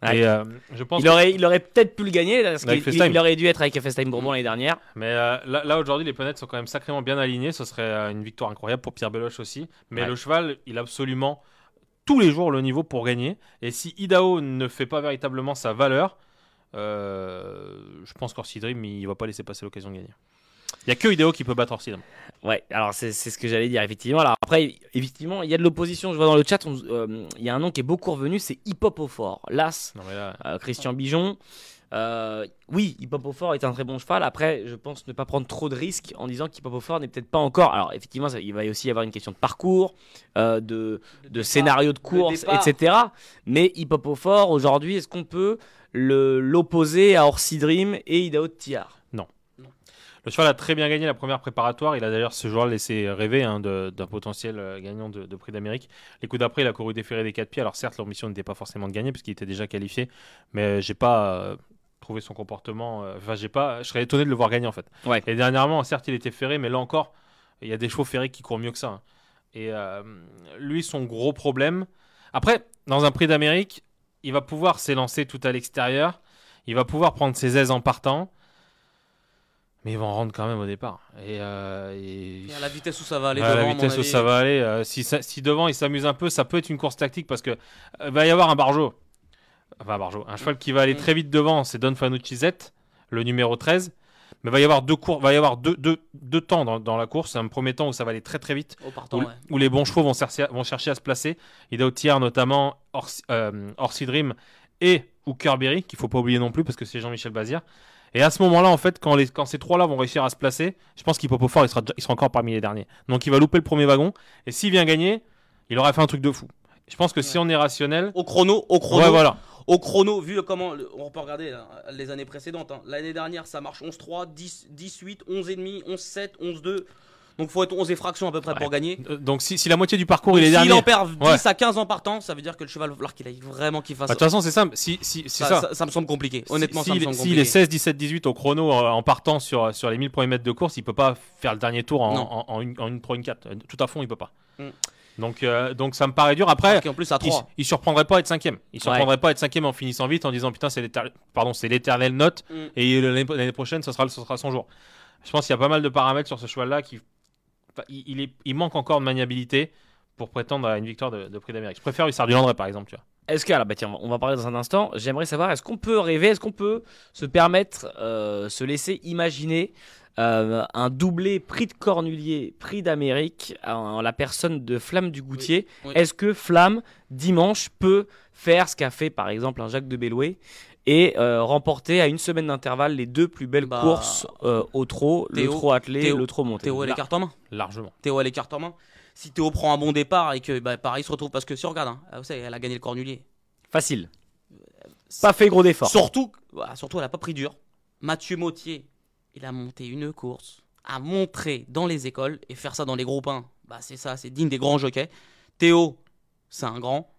[SPEAKER 1] Ouais.
[SPEAKER 3] Et euh, je pense
[SPEAKER 1] Il aurait, il aurait peut-être pu le gagner parce il- aurait dû être avec FaceTime Bourbon l'année dernière.
[SPEAKER 3] Mais euh, là, là, aujourd'hui, les planètes sont quand même sacrément bien alignées. Ce serait euh, une victoire incroyable pour Pierre Beloche aussi. Mais
[SPEAKER 1] Ouais.
[SPEAKER 3] le cheval, il a absolument tous les jours le niveau pour gagner. Et si Idaho ne fait pas véritablement sa valeur, euh, je pense qu'Orsi Dream, il va pas laisser passer l'occasion de gagner. Il y a que Hideo qui peut battre Orsi Dream.
[SPEAKER 1] Ouais, alors c'est c'est ce que j'allais dire, effectivement. Alors après, effectivement, il y a de l'opposition. Je vois dans le chat, euh, il y a un nom qui est beaucoup revenu, c'est Hip Hop au fort. Las,
[SPEAKER 3] là,
[SPEAKER 1] euh, Christian Bijon. Euh, oui, Hip Hop au fort est un très bon cheval. Après, je pense ne pas prendre trop de risques en disant qu'Hip Hop au fort n'est peut-être pas encore. Alors, effectivement, ça- il va aussi y avoir une question de parcours, euh, de, de scénario de course, etc. Mais Hip Hop au fort, aujourd'hui, est-ce qu'on peut l'opposer à Orsi Dream et Idaho de Tiar
[SPEAKER 3] le cheval a très bien gagné la première préparatoire. Il a d'ailleurs ce jour laissé rêver hein, d'un potentiel euh, gagnant de, de prix d'Amérique. Les coups d'après, il a couru déféré des quatre pieds. Alors certes, l'ambition n'était pas forcément de gagner puisqu'il était déjà qualifié, mais j'ai pas euh, trouvé son comportement. euh, Enfin, j'ai pas. Je serais étonné de le voir gagner en fait.
[SPEAKER 1] Ouais.
[SPEAKER 3] Et dernièrement, certes, il était ferré, mais là encore, il y a des chevaux ferrés qui courent mieux que ça. hein. Et euh, lui, son gros problème. Après, dans un prix d'Amérique, il va pouvoir s'élancer tout à l'extérieur. Il va pouvoir prendre ses aises en partant. Mais il va en rendre quand même au départ. Et, euh, et-
[SPEAKER 2] Et à la vitesse où ça va aller devant,
[SPEAKER 3] la
[SPEAKER 2] à mon
[SPEAKER 3] vitesse où ça va aller. euh, si, ça- si devant il s'amuse un peu, ça peut être une course tactique parce que euh, va y avoir un barjo. Enfin, un barjo. Un cheval qui va aller
[SPEAKER 2] Mm.
[SPEAKER 3] très vite devant, c'est Don Fanucci Z, le numéro 13. Mais va y avoir deux cours, va y avoir deux, deux, deux temps dans, dans la course. Un premier temps où ça va aller très très vite,
[SPEAKER 2] Au partant,
[SPEAKER 3] où,
[SPEAKER 2] ouais.
[SPEAKER 3] où les bons chevaux vont chercher, vont chercher à se placer. Il y a au tiers notamment Orsi, euh, Orsi Dream et Hooker Berry, qu'il faut pas oublier non plus parce que c'est Jean-Michel Bazir. Et à ce moment-là, en fait, quand, les, quand ces trois-là vont réussir à se placer, je pense qu'Hippopofort, il sera, il sera encore parmi les derniers. Donc il va louper le premier wagon. Et s'il vient gagner, il aurait fait un truc de fou. Je pense que si on est rationnel,
[SPEAKER 2] Au chrono, au chrono,
[SPEAKER 3] ouais, voilà.
[SPEAKER 2] au chrono, vu comment, on peut regarder hein, les années précédentes. hein. L'année dernière, ça marche 11-3, 10, 18, 11,5, 11-7, 11-2. Donc faut être 11 et fractions à peu près
[SPEAKER 3] Ouais.
[SPEAKER 2] pour gagner.
[SPEAKER 3] Euh, Donc si, si la moitié du parcours il est
[SPEAKER 2] S'il
[SPEAKER 3] dernier,
[SPEAKER 2] en perd 10
[SPEAKER 3] Ouais.
[SPEAKER 2] à 15 en partant, ça veut dire que le cheval va falloir qu'il aille vraiment qu'il fasse.
[SPEAKER 3] Bah, de toute façon, c'est simple. Si, si,
[SPEAKER 2] ça,
[SPEAKER 3] ça.
[SPEAKER 2] ça- ça me semble compliqué.
[SPEAKER 3] Si-
[SPEAKER 2] Honnêtement, ça me
[SPEAKER 3] s'il- S'il
[SPEAKER 2] compliqué.
[SPEAKER 3] est 16, 17, 18 au chrono euh, en partant sur, sur les 1000 premiers mètres de course, il peut pas faire le dernier tour en, en, en une, en une Pro, une 4. Euh, Tout à fond, il peut pas.
[SPEAKER 2] Mm.
[SPEAKER 3] Donc, euh, donc ça me paraît dur. Après,
[SPEAKER 2] Parce qu'en plus à
[SPEAKER 3] il,
[SPEAKER 2] 3.
[SPEAKER 3] il surprendrait pas à être cinquième. Il surprendrait pas à être cinquième en finissant vite en disant putain c'est l'éternel, pardon c'est l'éternelle note
[SPEAKER 2] Mm.
[SPEAKER 3] et l'année prochaine ce sera ce sera son jour. Je pense qu'il y a pas mal de paramètres sur ce cheval là qui il, il est, il manque encore de maniabilité pour prétendre à une victoire de, de prix d'Amérique. Je préfère Hussard du Landré par exemple tu vois.
[SPEAKER 1] Est-ce que, alors, bah, tiens, on va parler dans un instant. J'aimerais savoir, est-ce qu'on peut rêver, est-ce qu'on peut se permettre, euh, se laisser imaginer euh, un doublé prix de Cornulier, prix d'Amérique, en la personne de Flamme du Goutier
[SPEAKER 2] Oui, oui.
[SPEAKER 1] Est-ce que Flamme, dimanche, peut faire ce qu'a fait par exemple un Jacques de Belloué et euh, remporter à une semaine d'intervalle les deux plus belles
[SPEAKER 2] Bah,
[SPEAKER 1] courses euh, au trot, le trot attelé,
[SPEAKER 2] Théo-
[SPEAKER 1] le trot monté
[SPEAKER 2] Théo a les cartes en main.
[SPEAKER 3] Largement.
[SPEAKER 2] Théo a les cartes en main. Si Théo prend un bon départ et que bah, pareil se retrouve parce que si on regarde, hein, ah, vous savez, elle a gagné le Cornulier.
[SPEAKER 1] Facile. Pas fait gros d'efforts.
[SPEAKER 2] Surtout, voilà, surtout, elle a pas pris dur. Mathieu Mautier, il a monté une course, a montré dans les écoles et faire ça dans les groupes 1, bah c'est ça, c'est digne des grands jockeys. Théo, c'est un grand.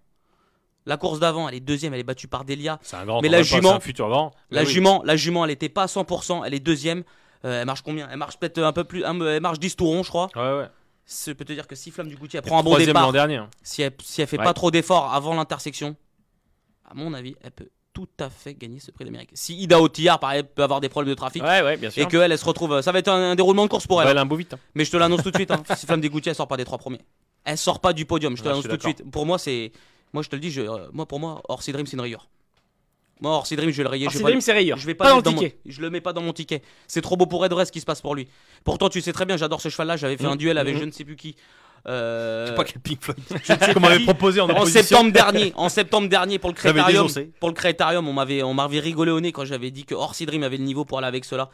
[SPEAKER 2] La course d'avant, elle est deuxième, elle est battue par Delia.
[SPEAKER 3] C'est un grand.
[SPEAKER 2] Mais la jument-
[SPEAKER 3] futur grand.
[SPEAKER 2] La
[SPEAKER 3] oui.
[SPEAKER 2] jument, la jument, elle était pas à 100%, elle est deuxième. Euh, elle marche combien? Elle marche peut-être un peu plus, elle marche 10 tourons, je crois.
[SPEAKER 3] Ouais ouais.
[SPEAKER 2] Je peux te dire que si Flamme du Goutier elle prend un bon départ,
[SPEAKER 3] dernier. hein.
[SPEAKER 2] si elle, si elle fait
[SPEAKER 1] Ouais.
[SPEAKER 2] pas trop d'efforts avant l'intersection, à mon avis, elle peut tout à fait gagner ce prix d'Amérique. Si Ida Otillard, par exemple, peut avoir des problèmes de trafic
[SPEAKER 1] Ouais, ouais, bien sûr.
[SPEAKER 2] et qu'elle, elle se retrouve, ça va être un, un déroulement de course pour elle.
[SPEAKER 3] Ouais, elle a un beau vite. hein.
[SPEAKER 2] Mais je te l'annonce tout de suite. Hein. *laughs* si Flamme des Goutiers, elle sort pas des trois premiers. Elle sort pas du podium. Je te
[SPEAKER 3] Ouais,
[SPEAKER 2] l'annonce tout de suite. Pour moi, c'est, moi je te le dis, je... euh, moi pour moi, Orsi Dream, c'est une rayure. Moi, Orsi Dream, je vais le rayer. Je
[SPEAKER 1] c'est
[SPEAKER 2] vais pas
[SPEAKER 1] Dream, c'est rayure.
[SPEAKER 2] je vais
[SPEAKER 1] pas,
[SPEAKER 2] pas,
[SPEAKER 1] dans ticket.
[SPEAKER 2] mon- je le mets pas dans mon ticket. C'est trop beau pour Race ce qui se passe pour lui. Pourtant, tu sais très bien, j'adore ce cheval-là. J'avais fait
[SPEAKER 3] Mhm.
[SPEAKER 2] un duel avec
[SPEAKER 3] Mhm.
[SPEAKER 2] je ne sais plus qui. Euh,
[SPEAKER 3] Je sais pas quel Pink Floyd.
[SPEAKER 2] je sais
[SPEAKER 3] Comme on
[SPEAKER 2] plus
[SPEAKER 3] avait
[SPEAKER 2] qui.
[SPEAKER 3] proposé en
[SPEAKER 2] En septembre dernier, en septembre dernier pour le Crétarium,
[SPEAKER 3] désoncé.
[SPEAKER 2] pour le Crétarium, on m'avait on m'avait rigolé au nez quand j'avais dit que Orsi Dream avait le niveau pour aller avec cela.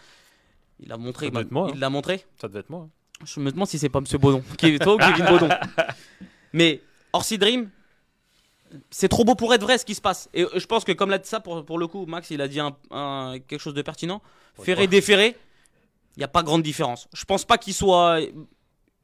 [SPEAKER 2] Il a montré,
[SPEAKER 3] Ça doit être moi, hein.
[SPEAKER 2] il l'a montré.
[SPEAKER 3] Ça devait être moi. hein.
[SPEAKER 2] Je me demande si c'est pas Monsieur Baudon, qui est toi ou Kevin Baudon. *laughs* Mais Orsi Dream, c'est trop beau pour être vrai ce qui se passe. Et je pense que comme l'a dit ça pour, pour le coup, Max, il a dit un, un- quelque chose de pertinent. Ferré déféré, il n'y a pas grande différence. Je pense pas qu'il soit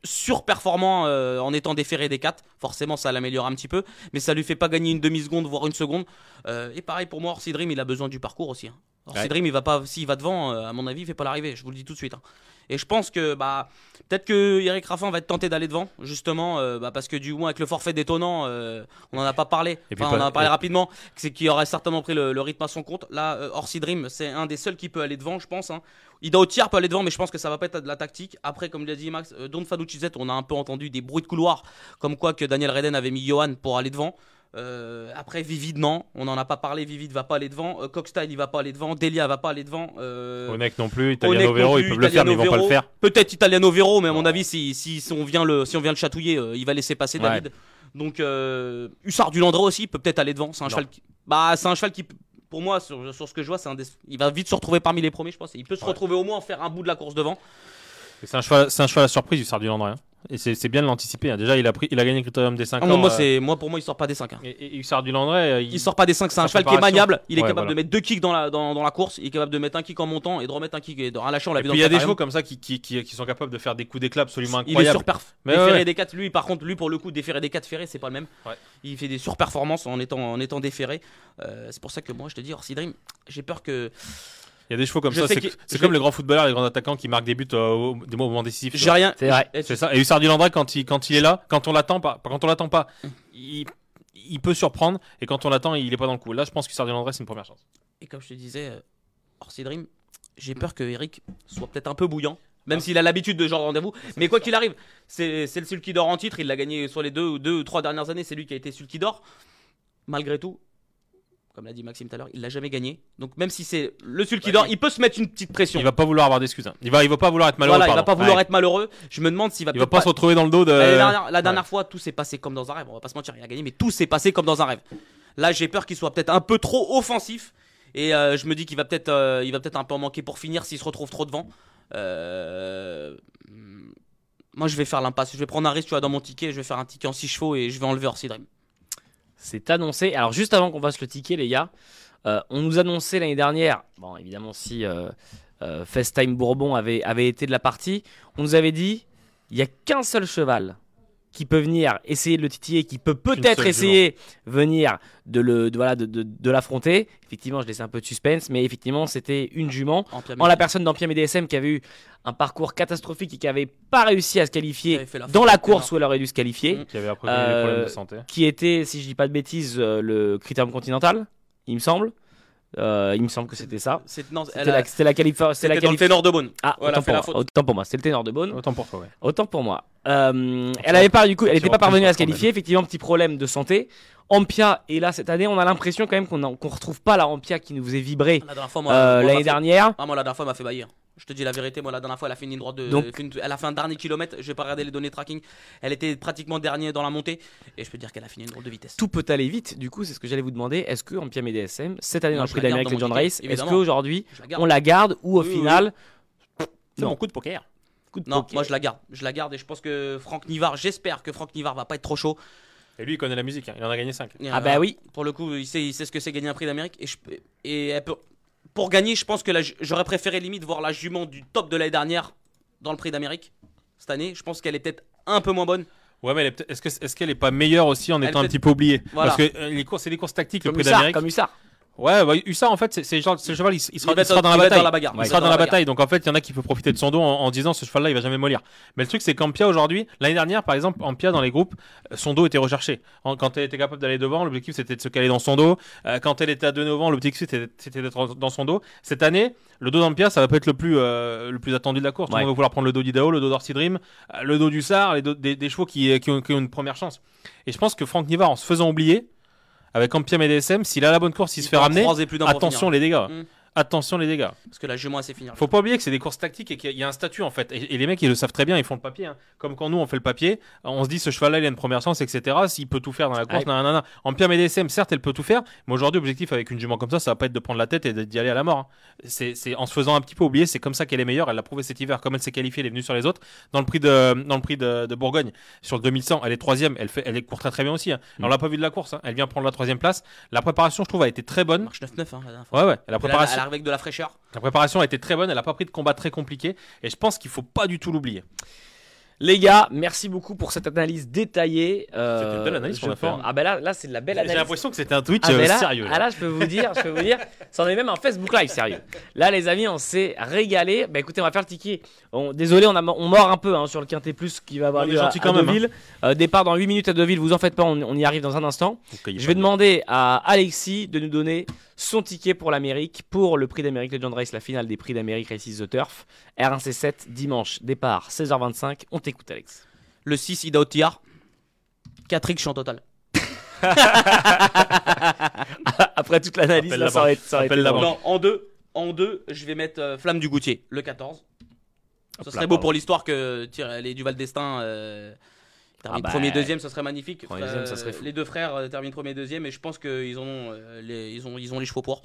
[SPEAKER 2] surperformant euh, en étant déféré des 4. Forcément, ça l'améliore un petit peu, mais ça lui fait pas gagner une demi-seconde, voire une seconde. Euh, et pareil pour moi, Orsi Dream, il a besoin du parcours aussi. Hein. Orsi
[SPEAKER 1] Ouais.
[SPEAKER 2] Dream, il va pas, s'il va devant, euh, à mon avis, il fait pas l'arrivée. Je vous le dis tout de suite. hein. Et je pense que bah peut-être que Eric Raffin va être tenté d'aller devant, justement, euh, bah, parce que du moins avec le forfait détonnant, euh, on en a pas parlé. Enfin, on en a parlé rapidement, c'est qui aurait certainement pris le, le rythme à son compte. Là, euh, Orsi Dream, c'est un des seuls qui peut aller devant, je pense. Hein. Ida Otiar peut aller devant, mais je pense que ça va pas être de la tactique. Après, comme l'a dit Max, Don Fanucci Z, on a un peu entendu des bruits de couloir, comme quoi que Daniel Reden avait mis Johan pour aller devant. Euh, après, Vivid, non. On n'en a pas parlé. Vivid va pas aller devant. Euh, Cockstyle, il va pas aller devant. Delia va pas aller devant. Euh,
[SPEAKER 3] Onek non plus, Italiano
[SPEAKER 2] Onek non
[SPEAKER 3] Vero, ils peuvent le faire, mais ils vont pas le faire.
[SPEAKER 2] Peut-être Italiano Vero, mais à mon avis, si, si, si on vient le, si on vient le chatouiller, euh, il va laisser passer
[SPEAKER 1] Ouais.
[SPEAKER 2] David. Donc, euh, Hussard du Landreau aussi peut peut-être aller devant. C'est un
[SPEAKER 3] Non.
[SPEAKER 2] cheval qui, bah, c'est un cheval qui, pour moi, sur, sur ce que je vois, c'est un des- il va vite se retrouver parmi les premiers, je pense. Il peut se
[SPEAKER 3] Ouais.
[SPEAKER 2] retrouver au moins faire un bout de la course devant.
[SPEAKER 3] C'est un cheval, c'est un cheval à surprise du Sardu Landré. hein. Et c'est bien de l'anticiper. hein. Déjà, il a pris, il a gagné le critérium des 5
[SPEAKER 2] Ah,
[SPEAKER 3] ans.
[SPEAKER 2] moi,
[SPEAKER 3] euh,
[SPEAKER 2] moi, pour moi, il sort pas des 5.
[SPEAKER 3] Et, et Hussard du Landré, euh,
[SPEAKER 2] Il sort pas des 5, c'est un cheval qui est maniable. Il est
[SPEAKER 3] Ouais,
[SPEAKER 2] capable
[SPEAKER 3] voilà.
[SPEAKER 2] de mettre deux kicks dans la, dans, dans la course. Il est capable de mettre un kick en montant et de remettre un kick et de un lâcher. On l'a vu dans
[SPEAKER 3] il y a des chevaux comme ça qui, qui, qui, qui sont capables de faire des coups d'éclat absolument
[SPEAKER 2] Il est
[SPEAKER 3] incroyables.
[SPEAKER 2] sur perf.
[SPEAKER 3] Mais ouais.
[SPEAKER 2] des 4, lui par contre, lui pour le coup, déféré des 4 ferrés, c'est pas le même. Il fait des surperformances en étant, en étant déféré. Euh, c'est pour ça que moi je te dis, Orsi Dream, j'ai peur que.
[SPEAKER 3] Il y a des chevaux comme
[SPEAKER 2] Je
[SPEAKER 3] ça. C'est comme les grands footballeurs, les grands attaquants qui marquent des buts euh, au, des moments décisifs.
[SPEAKER 2] J'ai rien.
[SPEAKER 1] C'est vrai.
[SPEAKER 2] j'ai-
[SPEAKER 3] C'est ça. Et Hussard Landré, quand il, quand il est là, quand on l'attend pas, quand on l'attend pas, il, il peut surprendre. Et quand on l'attend, il est pas dans le coup. Là, je pense que Hussard Landré, c'est une première chance.
[SPEAKER 2] Et comme je te disais, euh, Orsi Dream, j'ai peur que Eric soit peut-être un peu bouillant. Même s'il a l'habitude de ce genre de rendez-vous. Mais quoi qu'il arrive, c'est c'est le Sulky d'or en titre. Il l'a gagné sur les deux ou deux ou trois dernières années. C'est lui qui a été Sulky d'or. Malgré tout, comme l'a dit Maxime tout à l'heure, il l'a jamais gagné. Donc même si c'est le Sulky
[SPEAKER 3] Ouais,
[SPEAKER 2] d'or,
[SPEAKER 3] il-
[SPEAKER 2] peut se mettre une petite pression.
[SPEAKER 3] Il va pas vouloir avoir d'excuses. hein. Il va, il va pas vouloir être malheureux.
[SPEAKER 2] voilà, il va pas vouloir
[SPEAKER 3] Ouais.
[SPEAKER 2] être malheureux. Je me demande s'il va
[SPEAKER 3] Il va pas se retrouver dans le dos de.
[SPEAKER 2] La dernière, la dernière
[SPEAKER 3] Ouais.
[SPEAKER 2] fois, tout s'est passé comme dans un rêve. On va pas se mentir, il a gagné, mais tout s'est passé comme dans un rêve. Là, j'ai peur qu'il soit peut-être un peu trop offensif. Et euh, je me dis qu'il va peut-être euh, il va peut-être un peu en manquer pour finir s'il se retrouve trop devant. Euh, Moi, je vais faire l'impasse. Je vais prendre un risque, tu vois, dans mon ticket. Je vais faire un ticket en 6 chevaux et je vais enlever Orsi Dream.
[SPEAKER 1] C'est annoncé. Alors juste avant qu'on fasse le ticket, les gars, euh, on nous annonçait l'année dernière, bon évidemment si euh, euh, FaceTime Bourbon avait, avait été de la partie, on nous avait dit, il n'y a qu'un seul cheval qui peut venir essayer de le titiller, qui peut peut-être essayer venir de le de, voilà de, de- de l'affronter. Effectivement, je laissais un peu de suspense, mais effectivement c'était une jument.
[SPEAKER 2] En,
[SPEAKER 1] la personne d'Empire DSM qui avait eu un parcours catastrophique et qui avait pas réussi à se qualifier
[SPEAKER 2] la
[SPEAKER 1] dans la course où elle aurait dû se qualifier.
[SPEAKER 3] Qui avait après connu des problèmes
[SPEAKER 1] Euh,
[SPEAKER 3] de santé.
[SPEAKER 1] qui était, si je dis pas de bêtises, euh, le critérium continental, il me semble. Euh, il me semble que c'était ça.
[SPEAKER 2] C'est
[SPEAKER 1] C'était
[SPEAKER 2] a-
[SPEAKER 1] la, c'était la qualif- c'était la
[SPEAKER 2] c'était dans le
[SPEAKER 1] qualif-
[SPEAKER 2] ténor de Beaune.
[SPEAKER 1] Ah,
[SPEAKER 2] Voilà,
[SPEAKER 1] autant, pour moi,
[SPEAKER 2] faute.
[SPEAKER 1] autant pour moi. C'était le ténor de Beaune.
[SPEAKER 3] Autant pour toi, ouais.
[SPEAKER 1] Autant pour moi. Euh, elle avait pas du coup, elle n'était pas parvenue à se qualifier. Effectivement, petit problème de santé. Ampia est là cette année. On a l'impression quand même qu'on qu'on retrouve pas la Ampia qui nous faisait vibrer euh, l'année dernière.
[SPEAKER 2] Ah, moi, la dernière fois, elle m'a fait baillir. Je te dis la vérité, moi, la dernière fois, elle a fait une ligne droite de.
[SPEAKER 1] Donc-
[SPEAKER 2] elle a fait un dernier kilomètre. Je vais pas regarder les données tracking. Elle était pratiquement dernier dans la montée. Et je peux dire qu'elle a fini une drôle de vitesse.
[SPEAKER 1] Tout peut aller vite. Du coup, c'est ce que j'allais vous demander. Est-ce que Ampia MDSM cette année
[SPEAKER 2] Moi,
[SPEAKER 1] dans le Prix d'Amérique Legend Race, est-ce qu'aujourd'hui
[SPEAKER 2] Je la garde.
[SPEAKER 1] on la garde ou au
[SPEAKER 2] Oui, oui,
[SPEAKER 1] final
[SPEAKER 3] C'est
[SPEAKER 1] Non.
[SPEAKER 3] mon coup de poker.
[SPEAKER 1] coup de
[SPEAKER 2] Non,
[SPEAKER 1] poker
[SPEAKER 2] moi je la garde. Je la garde et je pense que Franck Nivard, j'espère que Franck Nivard va pas être trop chaud.
[SPEAKER 3] Et lui, il connaît la musique. hein. Il en a gagné 5.
[SPEAKER 2] Et,
[SPEAKER 1] Ah
[SPEAKER 2] euh,
[SPEAKER 1] bah oui.
[SPEAKER 2] Pour le coup, il sait, il sait ce que c'est gagner un prix d'Amérique. Et, je, et elle peut- pour gagner, je pense que j'aurais préféré limite voir la jument du top de l'année dernière dans le prix d'Amérique cette année. Je pense qu'elle est peut-être un peu moins bonne.
[SPEAKER 3] Ouais, mais est est-ce que- est-ce qu'elle est pas meilleure aussi en
[SPEAKER 2] Elle
[SPEAKER 3] étant un petit peu oubliée?
[SPEAKER 2] Voilà.
[SPEAKER 3] Parce que euh, les courses, c'est des courses tactiques, le
[SPEAKER 1] Comme
[SPEAKER 3] prix
[SPEAKER 1] Hussard,
[SPEAKER 3] d'Amérique.
[SPEAKER 1] comme Hussard.
[SPEAKER 3] Ouais, bah, Hussard, en fait, c'est genre, le cheval, il, il sera,
[SPEAKER 2] Il va
[SPEAKER 3] il sera
[SPEAKER 2] être-
[SPEAKER 3] dans la bataille.
[SPEAKER 2] dans la bagarre.
[SPEAKER 3] Il
[SPEAKER 2] Il
[SPEAKER 3] sera dans la bataille. Donc, en fait, il y en a qui peuvent profiter de son dos en, en disant ce cheval-là, il va jamais mollir. Mais le truc, c'est qu'Ampia aujourd'hui, l'année dernière, par exemple, Ampia dans les groupes, euh, son dos était recherché. En- quand elle était capable d'aller devant, l'objectif c'était de se caler dans son dos. Euh, quand elle était à deux devant, l'objectif c'était d'être dans son dos. Cette année, le dos d'Ampia, ça va pas être le plus, euh, le plus attendu de la course.
[SPEAKER 1] Ouais.
[SPEAKER 3] monde va vouloir prendre le dos d'Idaho, le dos d'Orsi Dream, euh, le dos du Sar, les dos- des, des chevaux qui, qui ont, qui ont une première chance. Et je pense que Franck Nivard, en se faisant oublier, avec Ampia MDSM, s'il a la bonne course, il, se fait ramener.
[SPEAKER 2] plus
[SPEAKER 3] Attention les dégâts.
[SPEAKER 2] Mm.
[SPEAKER 3] Attention les dégâts.
[SPEAKER 2] Parce que la jument, sait finir.
[SPEAKER 3] Faut pas oublier que c'est des courses tactiques et qu'il y a- un statut en fait. Et, et les mecs ils le savent très bien, ils font le papier. hein. Comme quand nous on fait le papier, on se dit ce cheval-là il a une première chance, etc. S'il peut tout faire dans la course,
[SPEAKER 1] Ouais.
[SPEAKER 3] nanana. En Pierre MDSM, certes elle peut tout faire, mais aujourd'hui objectif avec une jument comme ça, ça va pas être de prendre la tête et d'y aller à la mort. hein. C'est c'est en se faisant un petit peu oublier, c'est comme ça qu'elle est meilleure. Elle l'a prouvé cet hiver, comme elle s'est qualifiée, elle est venue sur les autres. Dans le prix de dans le prix de, de Bourgogne, sur le 2100, elle est troisième, elle fait, elle court très très bien aussi. hein.
[SPEAKER 1] Mm.
[SPEAKER 3] On l'a pas vu de la course, hein. elle vient prendre la troisième place. La préparation, je trouve, a été très bonne.
[SPEAKER 2] marche 9-9 hein, la dernière fois.
[SPEAKER 3] Ouais ouais, la préparation.
[SPEAKER 2] Avec de la fraîcheur.
[SPEAKER 3] La préparation a été très bonne, elle n'a pas pris de combat très compliqué et je pense qu'il faut pas du tout l'oublier.
[SPEAKER 1] Les gars, merci beaucoup pour cette analyse détaillée. Euh,
[SPEAKER 3] C'était une belle analyse
[SPEAKER 1] je
[SPEAKER 3] qu'on a fait, hein.
[SPEAKER 1] Ah ben là, là c'est de la belle
[SPEAKER 3] J'ai
[SPEAKER 1] analyse.
[SPEAKER 3] l'impression que c'était un Twitch
[SPEAKER 1] Ah,
[SPEAKER 3] euh,
[SPEAKER 1] mais là,
[SPEAKER 3] sérieux. là.
[SPEAKER 1] ah là, je peux vous dire, je peux vous dire, c'en est même un Facebook Live sérieux. Là, les amis, on s'est régalé. Bah écoutez, on va faire le ticket. On- désolé, on, a, on mord un peu hein, sur le Quintet Plus qui va avoir
[SPEAKER 3] On
[SPEAKER 1] lieu à,
[SPEAKER 3] gentil
[SPEAKER 1] à
[SPEAKER 3] quand même,
[SPEAKER 1] Deauville. Euh, départ dans 8 minutes à Deauville, vous en faites pas, on, on y arrive dans un instant. Je vais demander à Alexis de nous donner son ticket pour l'Amérique, pour le prix d'Amérique Legend Race, la finale des prix d'Amérique Races The Turf. R1C7, dimanche, départ 16h25. On t'écoute, Alex.
[SPEAKER 2] Le 6, Ida Otillard. 4 X, je suis en total. *laughs*
[SPEAKER 1] Après toute l'analyse, là, ça aurait, été.
[SPEAKER 2] Non, en deux, en deux, je vais mettre euh, Flamme du Goutier, le 14. Ce serait beau pour l'histoire que tire- les Duval d'Estaing euh, terminent
[SPEAKER 1] Ah bah,
[SPEAKER 2] premier, deuxième, ce serait magnifique.
[SPEAKER 1] premier, deuxième, ça serait fou.
[SPEAKER 2] Les deux frères euh, terminent premier, deuxième, et je pense qu'ils ont, euh, les, ils ont, ils ont les chevaux pour.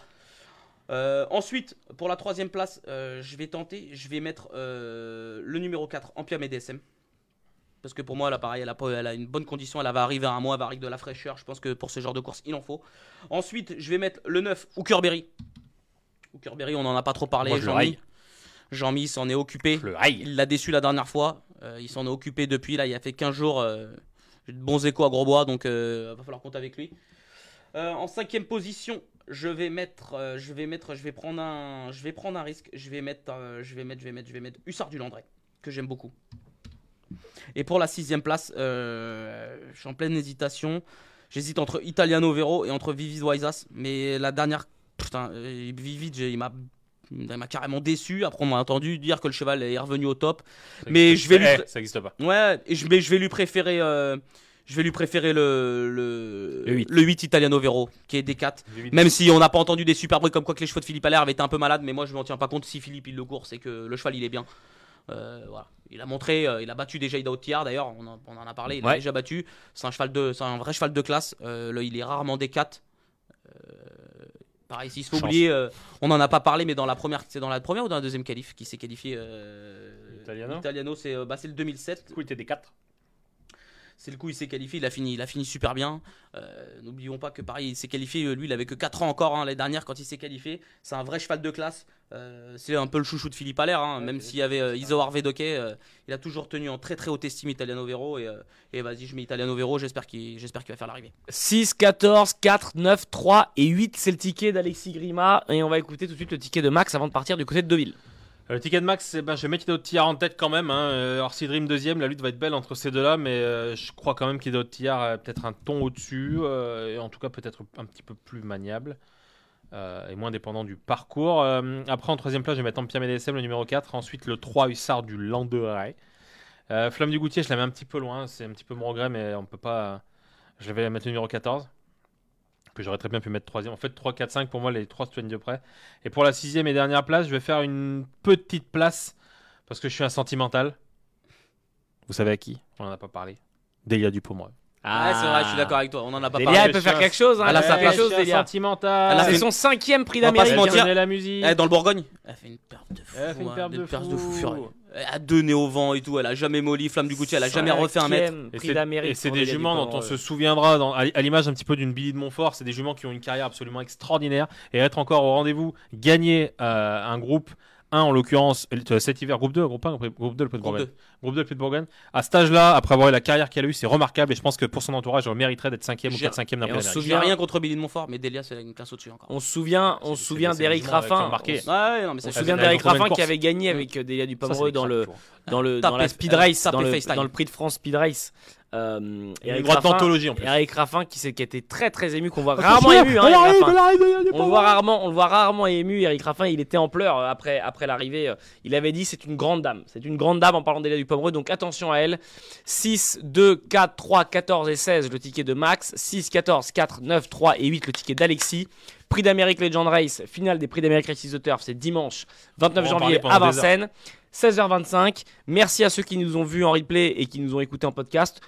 [SPEAKER 2] Euh, ensuite, pour la troisième place, euh, je vais tenter, je vais mettre euh, le numéro 4, Empire DSM. Parce que pour moi, là, pareil, elle a, pas- elle a une bonne condition, elle va arriver à un mois, elle va arriver de la fraîcheur. Je pense que pour ce genre de course, il en faut. Ensuite, je vais mettre le 9, Hookerberry. Hookerberry, on n'en a pas trop parlé.
[SPEAKER 3] Moi, je le
[SPEAKER 2] Jean-Mi. s'en est occupé. Il l'a déçu la dernière fois. Euh, il s'en est occupé depuis. Là, il a fait 15 jours. euh, J'ai de bons échos à Grosbois, donc euh, va falloir compter avec lui. Euh, en cinquième position, je vais mettre, euh, je vais mettre, je vais prendre un, je vais prendre un risque. Je vais mettre, euh, je vais mettre, je vais mettre, je vais mettre Hussard du Landré, que j'aime beaucoup. Et pour la sixième place, euh, je suis en pleine hésitation. J'hésite entre Italiano Vero et entre Vivid Waisas. Mais la dernière, putain, euh, Vivid, il m'a, il m'a carrément déçu. Après, on m'a entendu dire que le cheval est revenu au top. Mais je vais lui,
[SPEAKER 3] Eh,
[SPEAKER 2] pré-
[SPEAKER 3] ça existe pas.
[SPEAKER 2] ouais, mais je vais lui préférer, euh, je vais lui préférer le le,
[SPEAKER 1] Le huit.
[SPEAKER 2] Italiano Vero, qui est D4. Même si on n'a pas entendu des super bruits comme quoi que les chevaux de Philippe Allaire avaient été un peu malades, mais moi je m'en tiens pas compte si Philippe il le court, c'est que le cheval il est bien. Euh, voilà. Il a montré, euh, il a battu déjà Ida Otiar d'ailleurs, on, en- on en a parlé, il
[SPEAKER 1] Ouais.
[SPEAKER 2] a déjà battu. C'est un cheval de, c'est un vrai cheval de classe. Euh, il est rarement D4. Euh, pareil, s'il se faut
[SPEAKER 3] Chance.
[SPEAKER 2] oublier, euh, on n'en a pas parlé, mais dans la première, c'est dans la première ou dans la deuxième qualif qui s'est qualifié. Euh,
[SPEAKER 3] Italiano
[SPEAKER 2] Italiano, c'est euh, bah, c'est le 2007.
[SPEAKER 3] Du coup, il était des 4.
[SPEAKER 2] C'est le coup, il s'est qualifié, il a fini, il a fini super bien. Euh, N'oublions pas que pareil, il s'est qualifié, euh, lui, il avait que 4 ans encore hein, l'année dernière quand il s'est qualifié. C'est un vrai cheval de classe. Euh, c'est un peu le chouchou de Philippe Allaire, hein, même s'il y avait euh, Vedoké, euh, il a toujours tenu en très très haute estime Italiano Vero. Et, et vas-y, je mets Italiano Vero, j'espère qu'il j'espère qu'il va faire l'arrivée.
[SPEAKER 1] 6, 14, 4, 9, 3 et 8, c'est le ticket d'Alexis Grima. Et on va écouter tout de suite le ticket de Max avant de partir du côté de Deauville.
[SPEAKER 3] Euh, Le ticket de max, c'est- ben, je vais mettre Tillard en tête quand même. Hein. Euh, Dream deuxième, la lutte va être belle entre ces deux-là, mais euh, je crois quand même qu'Ido Tillard est peut-être un ton au-dessus, et en tout cas peut-être un petit peu plus maniable, et moins dépendant du parcours. Après, en troisième place, je vais mettre Empire MDSM, le numéro 4. Ensuite, le 3 Hussard du Landeret. Euh, Flamme du Goutier, je la mets un petit peu loin, c'est un petit peu mon regret, mais on peut pas. Je vais mettre le numéro 14 j'aurais très bien pu mettre troisième. En fait, 3, 4, 5 pour moi, les trois se de près. Et pour la sixième et dernière place, je vais faire une petite place parce que je suis un sentimental. Vous savez à qui? On n'en a pas parlé. Delia Dupomereux.
[SPEAKER 2] Ah, c'est vrai, je suis d'accord avec toi, on en a pas
[SPEAKER 1] Delia,
[SPEAKER 2] parlé.
[SPEAKER 1] elle peut faire quelque chose. Hein,
[SPEAKER 2] Elle a
[SPEAKER 1] fait
[SPEAKER 2] place.
[SPEAKER 1] quelque chose,
[SPEAKER 3] Je suis un
[SPEAKER 1] Delia.
[SPEAKER 3] sentimental.
[SPEAKER 2] Elle a
[SPEAKER 1] C'est
[SPEAKER 2] fait
[SPEAKER 1] son cinquième prix
[SPEAKER 2] On va pas se
[SPEAKER 1] d'Amérique.
[SPEAKER 2] mentir.
[SPEAKER 3] la musique.
[SPEAKER 2] Dans le Bourgogne, elle a fait une perte de fou.
[SPEAKER 3] Elle a fait une
[SPEAKER 2] hein,
[SPEAKER 3] perte de fou.
[SPEAKER 2] furieux. Elle a deux nez au vent et tout, elle a jamais molli, Flamme du Goutier, elle a jamais refait un mètre.
[SPEAKER 1] Cinquième
[SPEAKER 3] Et
[SPEAKER 1] prix
[SPEAKER 3] c'est-
[SPEAKER 1] d'Amérique
[SPEAKER 3] Et c'est
[SPEAKER 1] pour
[SPEAKER 3] des juments dont on
[SPEAKER 1] Dupomereux.
[SPEAKER 3] se souviendra à l'image un petit peu d'une Billy de Montfort. C'est des juments qui ont une carrière absolument extraordinaire et être encore au rendez-vous, gagner euh, un groupe 1 en l'occurrence euh, cet hiver, groupe 2, groupe 1, groupe 2 le Puy de Bourgogne.
[SPEAKER 2] 2.
[SPEAKER 3] Groupe 2 le Puy de Bourgogne. À cet âge-là, après avoir eu la carrière qu'elle a eue, c'est remarquable et je pense que pour son entourage, elle mériterait d'être 5e ou
[SPEAKER 2] J'ai-
[SPEAKER 3] 4 5e d'un
[SPEAKER 1] on se souvient-
[SPEAKER 2] rien contre Billy de Montfort, mais Delia c'est une classe au-dessus encore.
[SPEAKER 1] On se souvient, on se
[SPEAKER 3] C'est-
[SPEAKER 1] souvient d'Eric Raffin. On se souvient d'Eric Raffin qui avait gagné avec euh, Delia
[SPEAKER 3] des
[SPEAKER 1] dans le dans le
[SPEAKER 2] Tapez-
[SPEAKER 1] dans la Speed Race, dans le prix de France Speed Race. Euh,
[SPEAKER 3] Une
[SPEAKER 1] Eric
[SPEAKER 3] droite
[SPEAKER 1] Raffin,
[SPEAKER 3] d'anthologie en plus.
[SPEAKER 1] Eric Raffin qui, s'est- qui était très très ému, qu'on voit rarement ému. Hein, Eric Raffin. On le voit rarement, on le voit rarement ému. Eric Raffin, il était en pleurs euh, après après l'arrivée. euh, Il avait dit c'est une grande dame, c'est une grande dame en parlant d'Elia du Pomereux. Donc attention à elle. 6, 2, 4, 3, 14 et 16 le ticket de Max. 6, 14, 4, 9, 3 et 8 le ticket d'Alexis. Prix d'Amérique Legend Race, finale des prix d'Amérique Races de Turf, c'est dimanche 29
[SPEAKER 3] On va en
[SPEAKER 1] janvier
[SPEAKER 3] parler
[SPEAKER 1] à
[SPEAKER 3] pendant des
[SPEAKER 1] Vincennes. 16h25. Merci à ceux qui nous ont vus en replay et qui nous ont écoutés en podcast.